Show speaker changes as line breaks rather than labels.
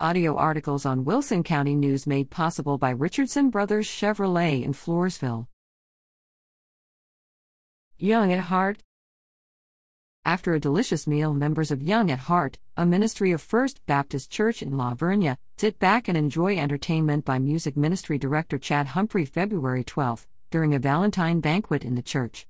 Audio articles on Wilson County News made possible by Richardson Brothers Chevrolet in Floresville. Young at Heart After a delicious meal, members of Young at Heart, a ministry of First Baptist Church in La Vernia, sit back and enjoy entertainment by music ministry director Chad Humphrey February 12 during a Valentine banquet in the church.